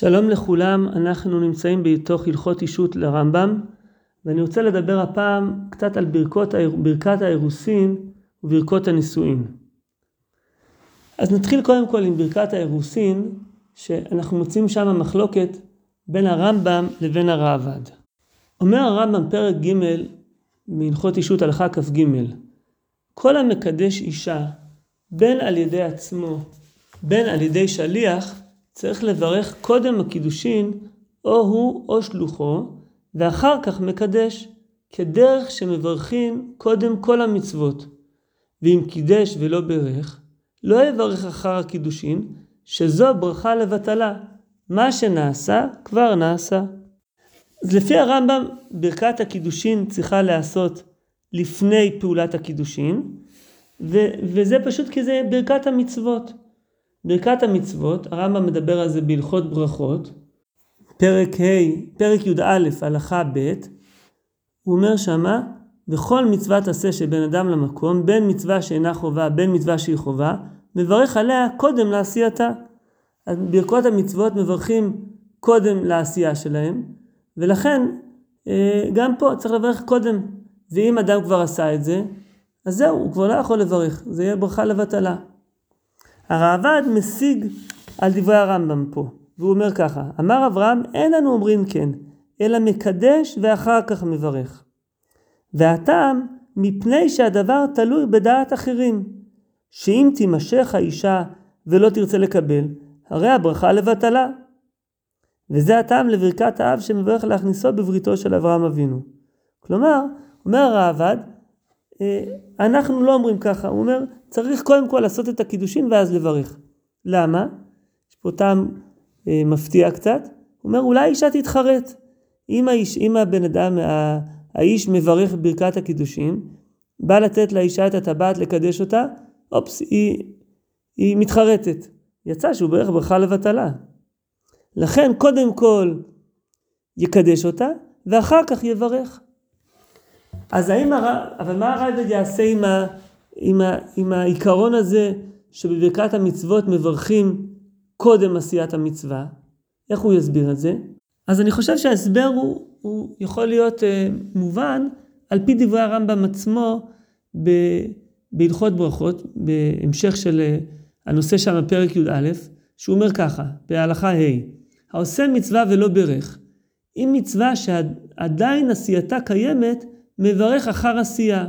שלום לכולם, אנחנו נמצאים בתוך הלכות אישות לרמב"ם ואני רוצה לדבר הפעם קצת על ברכות, ברכת האירוסין וברכות הנישואין. אז נתחיל קודם כל עם ברכת האירוסין, שאנחנו מוצאים שם מחלוקת בין הרמב"ם לבין הראב"ד. אומר הרמב"ם פרק ג' מהלכות אישות הלכה כ"ג כל המקדש אישה בין על ידי עצמו בין על ידי שליח צריך לברך קודם הקידושין, או הוא או שלוחו, ואחר כך מקדש, כדרך שמברכים קודם כל המצוות. ואם קידש ולא ברך, לא יברך אחר הקידושין, שזו ברכה לבטלה. מה שנעשה, כבר נעשה. אז לפי הרמב"ם, ברכת הקידושין צריכה להיעשות לפני פעולת הקידושין, ו- וזה פשוט כי זה ברכת המצוות. ברכת המצוות, הרמב"ם מדבר על זה בהלכות ברכות, פרק ה', פרק י"א, הלכה ב', הוא אומר שמה, וכל מצוות עשה של בן אדם למקום, בין מצווה שאינה חובה, בין מצווה שהיא חובה, מברך עליה קודם לעשייתה. אז ברכות המצוות מברכים קודם לעשייה שלהם, ולכן אה, גם פה צריך לברך קודם. ואם אדם כבר עשה את זה, אז זהו, הוא כבר לא יכול לברך, זה יהיה ברכה לבטלה. הראב"ד משיג על דברי הרמב"ם פה, והוא אומר ככה, אמר אברהם, אין אנו אומרים כן, אלא מקדש ואחר כך מברך. והטעם, מפני שהדבר תלוי בדעת אחרים, שאם תימשך האישה ולא תרצה לקבל, הרי הברכה לבטלה. וזה הטעם לברכת האב שמברך להכניסו בבריתו של אברהם אבינו. כלומר, אומר הראב"ד, אנחנו לא אומרים ככה, הוא אומר, צריך קודם כל לעשות את הקידושין ואז לברך. למה? יש פה טעם אה, מפתיע קצת. הוא אומר, אולי אישה תתחרט. אם, האיש, אם הבן אדם, האיש מברך ברכת הקידושין, בא לתת לאישה את הטבעת לקדש אותה, אופס, היא, היא מתחרטת. יצא שהוא ברך ברכה לבטלה. לכן קודם כל יקדש אותה, ואחר כך יברך. אז האם, הר... אבל מה הרייבד יעשה עם, ה... עם, ה... עם העיקרון הזה שבברכת המצוות מברכים קודם עשיית המצווה? איך הוא יסביר את זה? אז אני חושב שההסבר הוא, הוא יכול להיות אה, מובן על פי דברי הרמב"ם עצמו ב... בהלכות ברכות, בהמשך של אה, הנושא שם בפרק י"א, שהוא אומר ככה, בהלכה ה' העושה מצווה ולא ברך, אם מצווה שעדיין עשייתה קיימת, מברך אחר עשייה,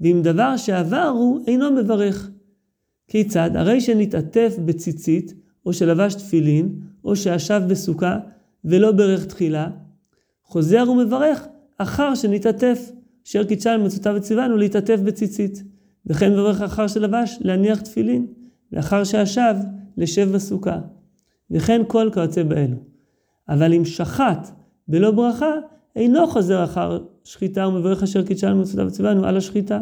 ואם דבר שעבר הוא אינו מברך. כיצד? הרי שנתעטף בציצית, או שלבש תפילין, או שישב בסוכה, ולא ברך תחילה, חוזר ומברך אחר שנתעטף, אשר קידשה למצוותיו וציוונו להתעטף בציצית. וכן מברך אחר שלבש להניח תפילין, לאחר שישב לשב בסוכה. וכן כל כיוצא באלו. אבל אם שחט בלא ברכה, אינו חוזר אחר שחיטה ומברך אשר קידשה לנו מצוותיו וציוונו על השחיטה.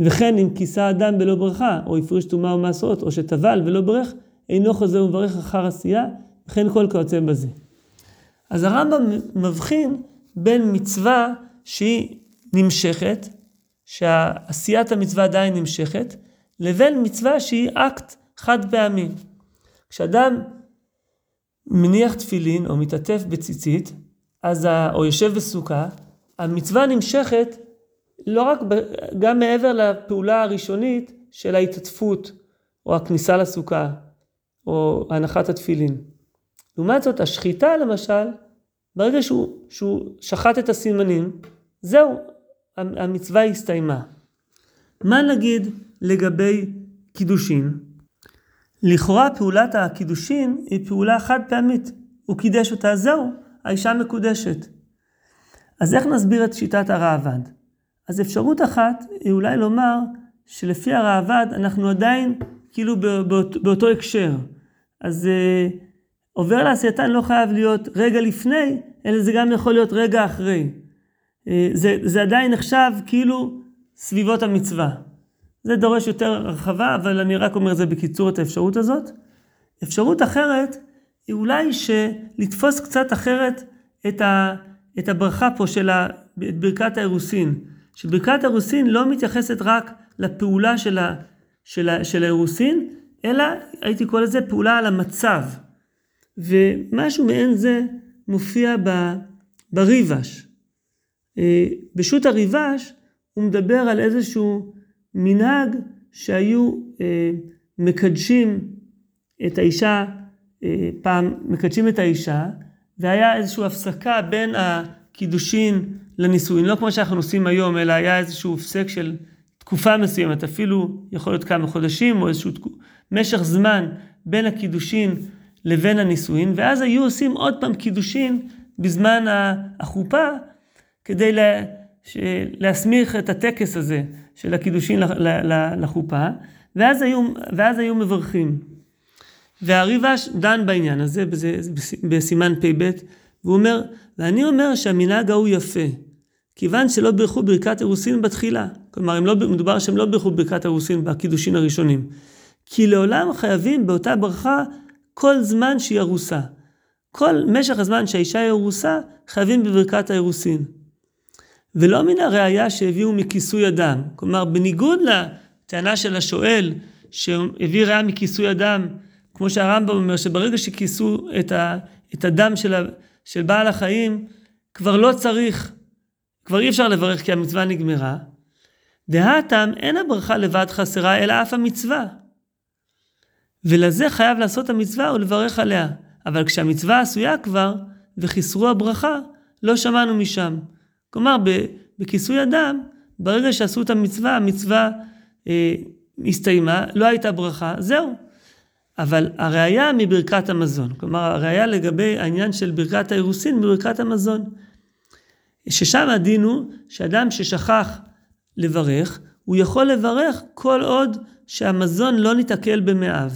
וכן אם כיסה אדם בלא ברכה, או הפריש טומאה ומעשרות, או שטבל ולא ברך, אינו חוזר ומברך אחר עשייה, וכן כל כיוצא בזה. אז הרמב"ם מבחין בין מצווה שהיא נמשכת, שעשיית המצווה עדיין נמשכת, לבין מצווה שהיא אקט חד פעמי. כשאדם מניח תפילין או מתעטף בציצית, אז, או יושב בסוכה, המצווה נמשכת לא רק, גם מעבר לפעולה הראשונית של ההתעטפות, או הכניסה לסוכה, או הנחת התפילין. לעומת זאת, השחיטה למשל, ברגע שהוא, שהוא שחט את הסימנים, זהו, המצווה הסתיימה. מה נגיד לגבי קידושין? לכאורה פעולת הקידושין היא פעולה חד פעמית, הוא קידש אותה, זהו, האישה מקודשת. אז איך נסביר את שיטת הראב"ד? אז אפשרות אחת היא אולי לומר שלפי הראב"ד אנחנו עדיין כאילו באות, באותו הקשר. אז אה, עובר לעשייתן לא חייב להיות רגע לפני, אלא זה גם יכול להיות רגע אחרי. אה, זה, זה עדיין נחשב כאילו סביבות המצווה. זה דורש יותר הרחבה, אבל אני רק אומר את זה בקיצור את האפשרות הזאת. אפשרות אחרת היא אולי לתפוס קצת אחרת את, ה, את הברכה פה של ה, את ברכת האירוסין. שברכת האירוסין לא מתייחסת רק לפעולה של, ה, של, ה, של האירוסין, אלא הייתי קורא לזה פעולה על המצב. ומשהו מעין זה מופיע בריבש. אה, בשו"ת הריבש הוא מדבר על איזשהו מנהג שהיו אה, מקדשים את האישה, פעם מקדשים את האישה, והיה איזושהי הפסקה בין הקידושין לנישואין, לא כמו שאנחנו עושים היום, אלא היה איזשהו הפסק של תקופה מסוימת, אפילו יכול להיות כמה חודשים או איזשהו משך זמן בין הקידושין לבין הנישואין, ואז היו עושים עוד פעם קידושין בזמן החופה, כדי לה, להסמיך את הטקס הזה של הקידושין לחופה, ואז היו, ואז היו מברכים. והריבש דן בעניין הזה, בזה, בסימן פ"ב, והוא אומר, ואני אומר שהמנהג ההוא יפה, כיוון שלא בירכו ברכת אירוסין בתחילה. כלומר, לא, מדובר שהם לא בירכו ברכת אירוסין בקידושין הראשונים. כי לעולם חייבים באותה ברכה כל זמן שהיא ארוסה. כל משך הזמן שהאישה היא ארוסה, חייבים בברכת האירוסין. ולא מן הראייה שהביאו מכיסוי אדם. כלומר, בניגוד לטענה של השואל, שהביא ראייה מכיסוי אדם, כמו שהרמב"ם אומר, שברגע שכיסו את, ה, את הדם של, ה, של בעל החיים, כבר לא צריך, כבר אי אפשר לברך כי המצווה נגמרה. דהתם אין הברכה לבד חסרה, אלא אף המצווה. ולזה חייב לעשות המצווה ולברך עליה. אבל כשהמצווה עשויה כבר, וחיסרו הברכה, לא שמענו משם. כלומר, בכיסוי אדם, ברגע שעשו את המצווה, המצווה אה, הסתיימה, לא הייתה ברכה, זהו. אבל הראייה מברכת המזון, כלומר הראייה לגבי העניין של ברכת האירוסין מברכת המזון. ששם הדין הוא שאדם ששכח לברך, הוא יכול לברך כל עוד שהמזון לא ניתקל במאיו.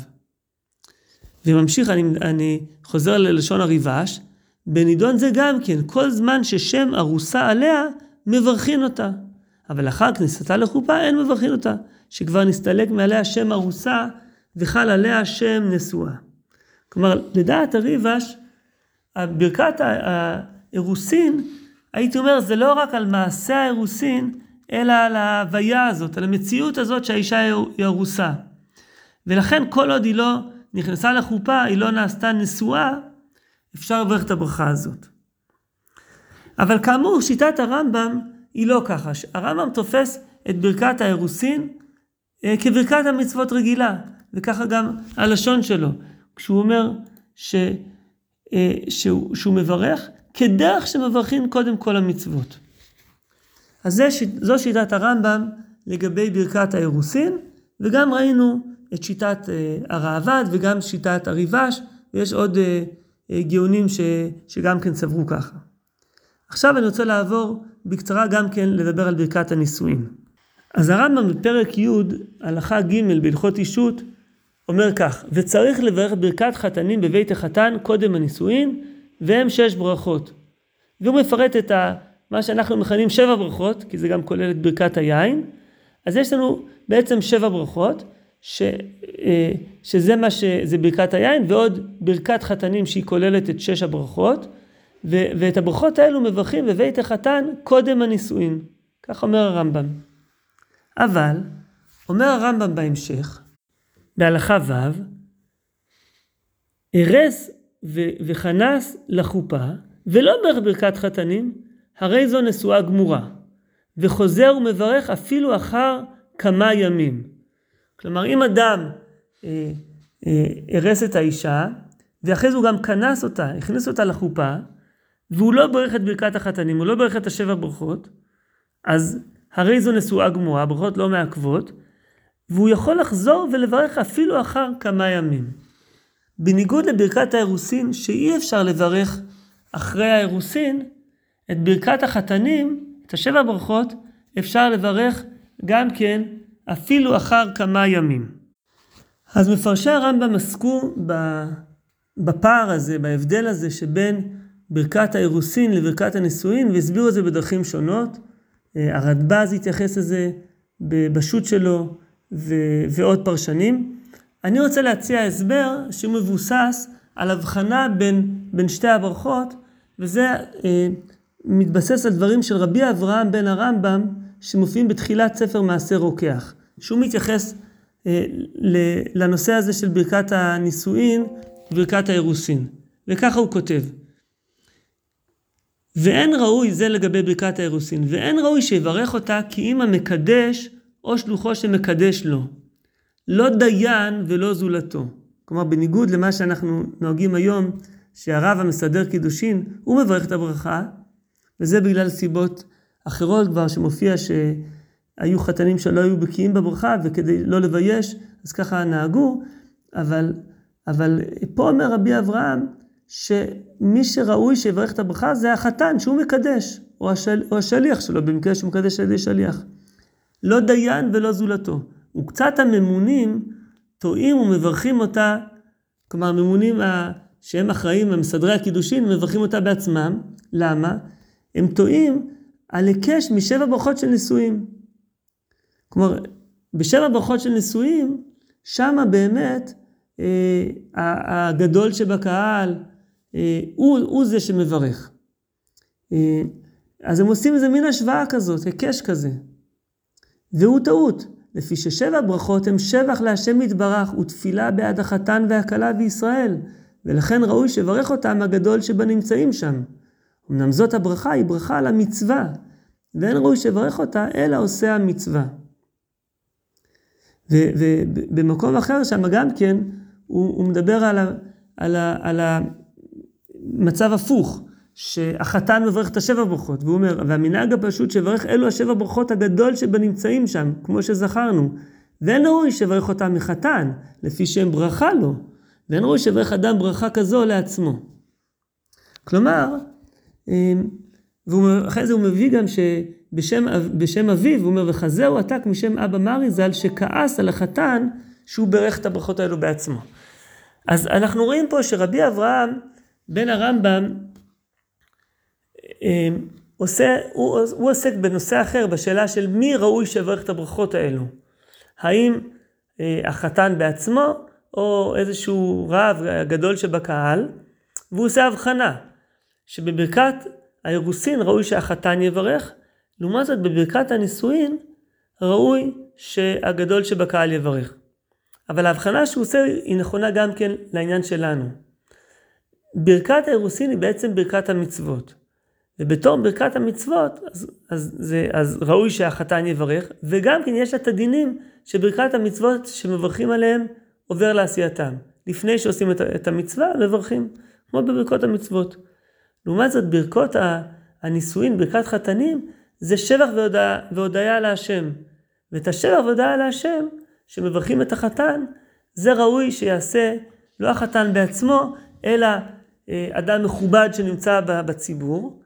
וממשיך, אני, אני חוזר ללשון הריבש, בנידון זה גם כן, כל זמן ששם ארוסה עליה, מברכין אותה. אבל לאחר כניסתה לחופה אין מברכין אותה, שכבר נסתלק מעליה שם ארוסה וחל עליה שם נשואה. כלומר, לדעת הריבש, ברכת האירוסין, הייתי אומר, זה לא רק על מעשה האירוסין, אלא על ההוויה הזאת, על המציאות הזאת שהאישה היא ארוסה. ולכן כל עוד היא לא נכנסה לחופה, היא לא נעשתה נשואה, אפשר לברך את הברכה הזאת. אבל כאמור, שיטת הרמב"ם היא לא ככה. הרמב"ם תופס את ברכת האירוסין אה, כברכת המצוות רגילה, וככה גם הלשון שלו, כשהוא אומר ש, אה, שהוא, שהוא מברך כדרך שמברכים קודם כל המצוות. אז זה, זו שיטת הרמב"ם לגבי ברכת האירוסין, וגם ראינו את שיטת אה, הראב"ד וגם שיטת הריבש, ויש עוד גאונים ש, שגם כן סברו ככה. עכשיו אני רוצה לעבור בקצרה גם כן לדבר על ברכת הנישואין. אז הרמב"ם בפרק י', הלכה ג' בהלכות אישות, אומר כך, וצריך לברך ברכת חתנים בבית החתן קודם הנישואין, והם שש ברכות. והוא מפרט את ה, מה שאנחנו מכנים שבע ברכות, כי זה גם כולל את ברכת היין. אז יש לנו בעצם שבע ברכות, ש, אה, שזה מה שזה ברכת היין, ועוד ברכת חתנים שהיא כוללת את שש הברכות, ו, ואת הברכות האלו מברכים בבית החתן קודם הנישואין. כך אומר הרמב"ם. אבל, אומר הרמב"ם בהמשך, בהלכה ו', ארס וכנס לחופה, ולא ברך ברכת חתנים, הרי זו נשואה גמורה, וחוזר ומברך אפילו אחר כמה ימים. כלומר, אם אדם אה, אה, הרס את האישה, ואחרי זה הוא גם כנס אותה, הכניס אותה לחופה, והוא לא ברך את ברכת החתנים, הוא לא ברך את השבע ברכות, אז הרי זו נשואה גמורה, ברכות לא מעכבות, והוא יכול לחזור ולברך אפילו אחר כמה ימים. בניגוד לברכת האירוסין, שאי אפשר לברך אחרי האירוסין, את ברכת החתנים, את השבע ברכות, אפשר לברך גם כן אפילו אחר כמה ימים. אז מפרשי הרמב"ם עסקו בפער הזה, בהבדל הזה שבין ברכת האירוסין לברכת הנישואין, והסבירו את זה בדרכים שונות. אה, הרדב"ז התייחס לזה בשו"ת שלו ו- ועוד פרשנים. אני רוצה להציע הסבר שהוא מבוסס על הבחנה בין, בין שתי הברכות, וזה אה, מתבסס על דברים של רבי אברהם בן הרמב"ם, שמופיעים בתחילת ספר מעשה רוקח. שהוא מתייחס אה, לנושא הזה של ברכת הנישואין וברכת האירוסין. וככה הוא כותב. ואין ראוי, זה לגבי ברכת האירוסין, ואין ראוי שיברך אותה כי אם המקדש או שלוחו שמקדש לו. לא דיין ולא זולתו. כלומר, בניגוד למה שאנחנו נוהגים היום, שהרב המסדר קידושין, הוא מברך את הברכה, וזה בגלל סיבות אחרות כבר, שמופיע שהיו חתנים שלא היו בקיאים בברכה, וכדי לא לבייש, אז ככה נהגו, אבל, אבל פה אומר רבי אברהם, שמי שראוי שיברך את הברכה זה החתן שהוא מקדש, או, השל, או השליח שלו, במקרה שהוא מקדש על ידי שליח. לא דיין ולא זולתו. וקצת הממונים טועים ומברכים אותה, כלומר הממונים שהם אחראים, המסדרי הקידושין, מברכים אותה בעצמם. למה? הם טועים על היקש משבע ברכות של נישואים. כלומר, בשבע ברכות של נישואים, שמה באמת אה, הגדול שבקהל, אה, הוא, הוא זה שמברך. אה, אז הם עושים איזה מין השוואה כזאת, היקש כזה. והוא טעות, לפי ששבע ברכות הם שבח להשם יתברך ותפילה בעד החתן והכלה בישראל, ולכן ראוי שברך אותם הגדול שבנמצאים שם. אמנם זאת הברכה היא ברכה על המצווה, ואין ראוי שברך אותה אלא עושה המצווה. ובמקום אחר שם גם כן, הוא, הוא מדבר על המצב הפוך, שהחתן מברך את השבע ברכות, והוא אומר, והמנהג הפשוט שברך אלו השבע ברכות הגדול שבנמצאים שם, כמו שזכרנו. ואין ראוי שברך אותם מחתן, לפי שהם ברכה לו, ואין ראוי שברך אדם ברכה כזו לעצמו. כלומר, אמ, ואחרי זה הוא מביא גם שבשם אביו, הוא אומר, וחזהו עתק משם אבא מרי ז"ל, שכעס על החתן שהוא ברך את הברכות האלו בעצמו. אז אנחנו רואים פה שרבי אברהם, בן הרמב"ם, עושה, הוא, הוא עוסק בנושא אחר, בשאלה של מי ראוי שיברך את הברכות האלו. האם אה, החתן בעצמו, או איזשהו רב גדול שבקהל, והוא עושה הבחנה, שבברכת האירוסין ראוי שהחתן יברך, לעומת זאת בברכת הנישואין ראוי שהגדול שבקהל יברך. אבל ההבחנה שהוא עושה היא נכונה גם כן לעניין שלנו. ברכת האירוסין היא בעצם ברכת המצוות. ובתור ברכת המצוות, אז, אז, זה, אז ראוי שהחתן יברך, וגם כן יש את הדינים שברכת המצוות שמברכים עליהם עובר לעשייתם. לפני שעושים את, את המצווה, מברכים, כמו בברכות המצוות. לעומת זאת, ברכות הנישואין, ברכת חתנים, זה שבח והודיה, והודיה להשם. ואת השבח והודיה להשם, שמברכים את החתן, זה ראוי שיעשה לא החתן בעצמו, אלא אה, אדם מכובד שנמצא בציבור.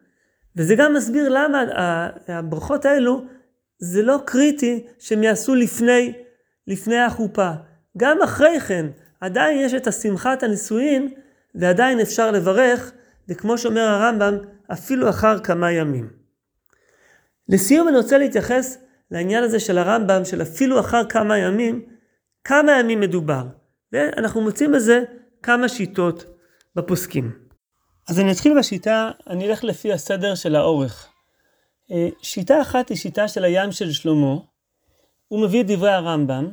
וזה גם מסביר למה הברכות האלו, זה לא קריטי שהם יעשו לפני, לפני החופה. גם אחרי כן, עדיין יש את השמחת הנישואין, ועדיין אפשר לברך, וכמו שאומר הרמב"ם, אפילו אחר כמה ימים. לסיום אני רוצה להתייחס לעניין הזה של הרמב"ם, של אפילו אחר כמה ימים, כמה ימים מדובר. ואנחנו מוצאים בזה כמה שיטות בפוסקים. אז אני אתחיל בשיטה, אני אלך לפי הסדר של האורך. אה, שיטה אחת היא שיטה של הים של שלמה, הוא מביא את דברי הרמב"ם,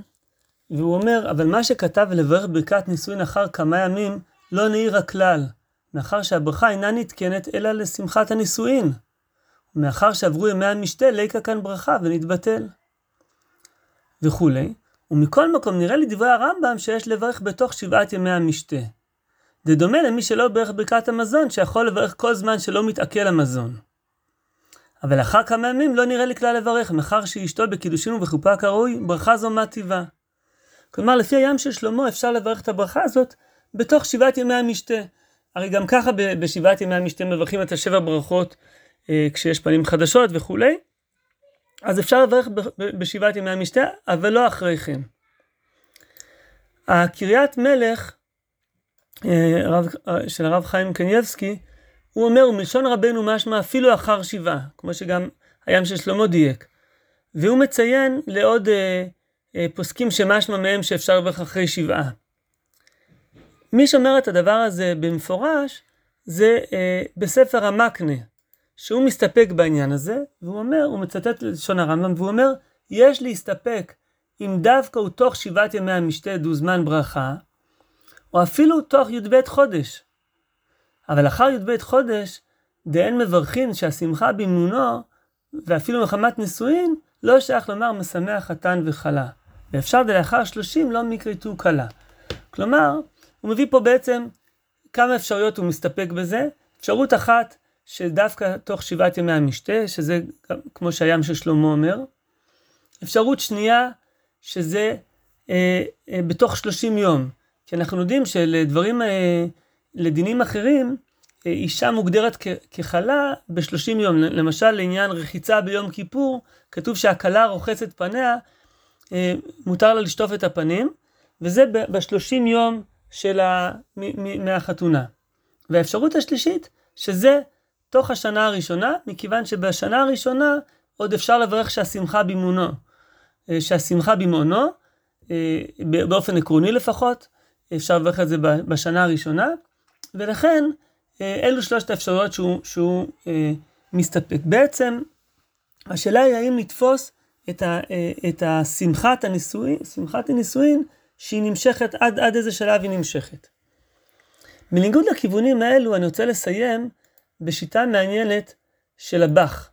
והוא אומר, אבל מה שכתב לברך ברכת נישואין אחר כמה ימים, לא נעיר הכלל, מאחר שהברכה אינה נתקנת אלא לשמחת הנישואין. ומאחר שעברו ימי המשתה, ליקה כאן ברכה ונתבטל. וכולי. ומכל מקום נראה לי דברי הרמב"ם שיש לברך בתוך שבעת ימי המשתה. זה דומה למי שלא ברך ברכת המזון, שיכול לברך כל זמן שלא מתעכל המזון. אבל לאחר כמה ימים לא נראה לי כלל לברך, מאחר שאשתו בקידושין ובחופה כראוי, ברכה זו מה טיבה. כלומר, לפי הים של שלמה אפשר לברך את הברכה הזאת בתוך שבעת ימי המשתה. הרי גם ככה בשבעת ימי המשתה מברכים את השבע ברכות אה, כשיש פנים חדשות וכולי. אז אפשר לברך בשבעת ימי המשתה, אבל לא אחרי כן. הקריית מלך אה, הרב, אה, של הרב חיים קניבסקי, הוא אומר, ומלשון רבנו משמע אפילו אחר שבעה, כמו שגם הים של שלמה דייק. והוא מציין לעוד אה, אה, פוסקים שמשמע מהם שאפשר לברך אחרי שבעה. מי שאומר את הדבר הזה במפורש, זה אה, בספר המקנה, שהוא מסתפק בעניין הזה, והוא אומר, הוא מצטט לשון הרמב"ם, והוא אומר, יש להסתפק אם דווקא הוא תוך שבעת ימי המשתה דו זמן ברכה, או אפילו תוך י"ב חודש. אבל אחר י"ב חודש, דאין מברכין שהשמחה במנונו, ואפילו מחמת נישואין, לא שייך לומר משמח חתן וכלה. ואפשר דלאחר שלושים לא מקריתו כלה. כלומר, הוא מביא פה בעצם כמה אפשרויות הוא מסתפק בזה. אפשרות אחת, שדווקא תוך שבעת ימי המשתה, שזה כמו שהים של שלמה אומר. אפשרות שנייה, שזה אה, אה, בתוך שלושים יום. כי אנחנו יודעים שלדברים, אה, לדינים אחרים, אה, אישה מוגדרת ככלה בשלושים יום. למשל, לעניין רחיצה ביום כיפור, כתוב שהכלה רוחצת פניה, אה, מותר לה לשטוף את הפנים, וזה בשלושים יום של ה... מהחתונה. והאפשרות השלישית, שזה תוך השנה הראשונה, מכיוון שבשנה הראשונה עוד אפשר לברך שהשמחה במעונו. אה, שהשמחה במעונו, אה, באופן עקרוני לפחות, אפשר לברך את זה בשנה הראשונה, ולכן אלו שלושת האפשרויות שהוא, שהוא מסתפק. בעצם, השאלה היא האם לתפוס את, ה, את השמחת הנישואין, שמחת הנישואין, שהיא נמשכת, עד, עד איזה שלב היא נמשכת. בניגוד לכיוונים האלו, אני רוצה לסיים בשיטה מעניינת של הבח.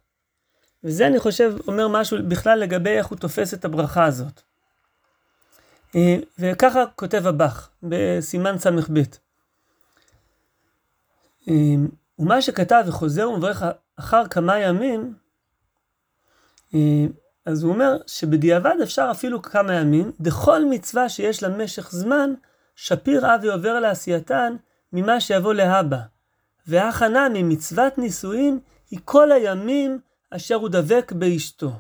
וזה אני חושב אומר משהו בכלל לגבי איך הוא תופס את הברכה הזאת. אה, וככה כותב הבח בסימן ס"ב. אה, ומה שכתב וחוזר ומברך אחר כמה ימים, אה, אז הוא אומר שבדיעבד אפשר אפילו כמה ימים, דכל מצווה שיש לה משך זמן, שפיר אבי עובר לעשייתן ממה שיבוא להבא. וההכנה ממצוות נישואין היא כל הימים אשר הוא דבק באשתו.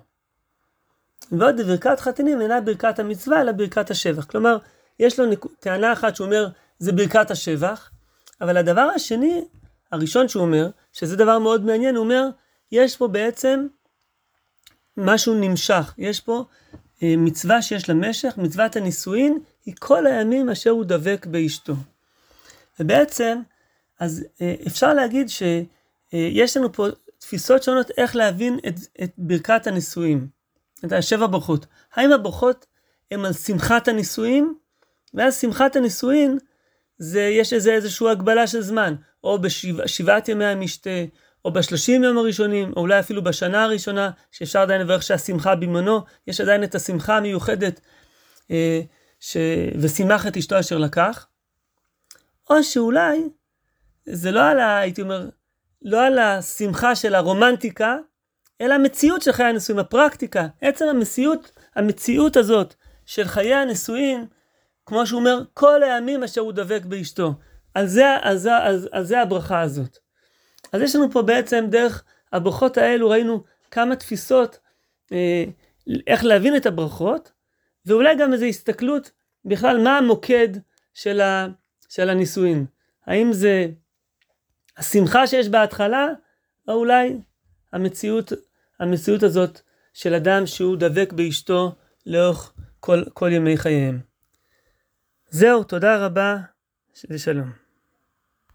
ועוד ברכת חתנים אינה ברכת המצווה, אלא ברכת השבח. כלומר, יש לו טענה אחת שהוא אומר, זה ברכת השבח, אבל הדבר השני, הראשון שהוא אומר, שזה דבר מאוד מעניין, הוא אומר, יש פה בעצם משהו נמשך. יש פה אה, מצווה שיש לה משך, מצוות הנישואין, היא כל הימים אשר הוא דבק באשתו. ובעצם, אז אה, אפשר להגיד שיש אה, לנו פה תפיסות שונות איך להבין את, את ברכת הנישואין, את השבע ברכות. האם הברכות הן על שמחת הנישואין? ואז שמחת הנישואין, זה, יש איזה איזושהי הגבלה של זמן, או בשבעת ימי המשתה, או בשלושים יום הראשונים, או אולי אפילו בשנה הראשונה, שאפשר עדיין לברך שהשמחה במנו, יש עדיין את השמחה המיוחדת, אה, ש... ושימח את אשתו אשר לקח. או שאולי, זה לא על ה... הייתי אומר, לא על השמחה של הרומנטיקה, אלא המציאות של חיי הנישואין, הפרקטיקה, עצם המציאות, המציאות הזאת של חיי הנישואין, כמו שהוא אומר, כל הימים אשר הוא דבק באשתו. על זה, על זה, על, על זה הברכה הזאת. אז יש לנו פה בעצם דרך הברכות האלו ראינו כמה תפיסות אה, איך להבין את הברכות, ואולי גם איזו הסתכלות בכלל מה המוקד של, ה, של הנישואין. האם זה השמחה שיש בהתחלה, או אולי המציאות, המציאות הזאת של אדם שהוא דבק באשתו לאורך כל, כל ימי חייהם. זהו, תודה רבה ושלום.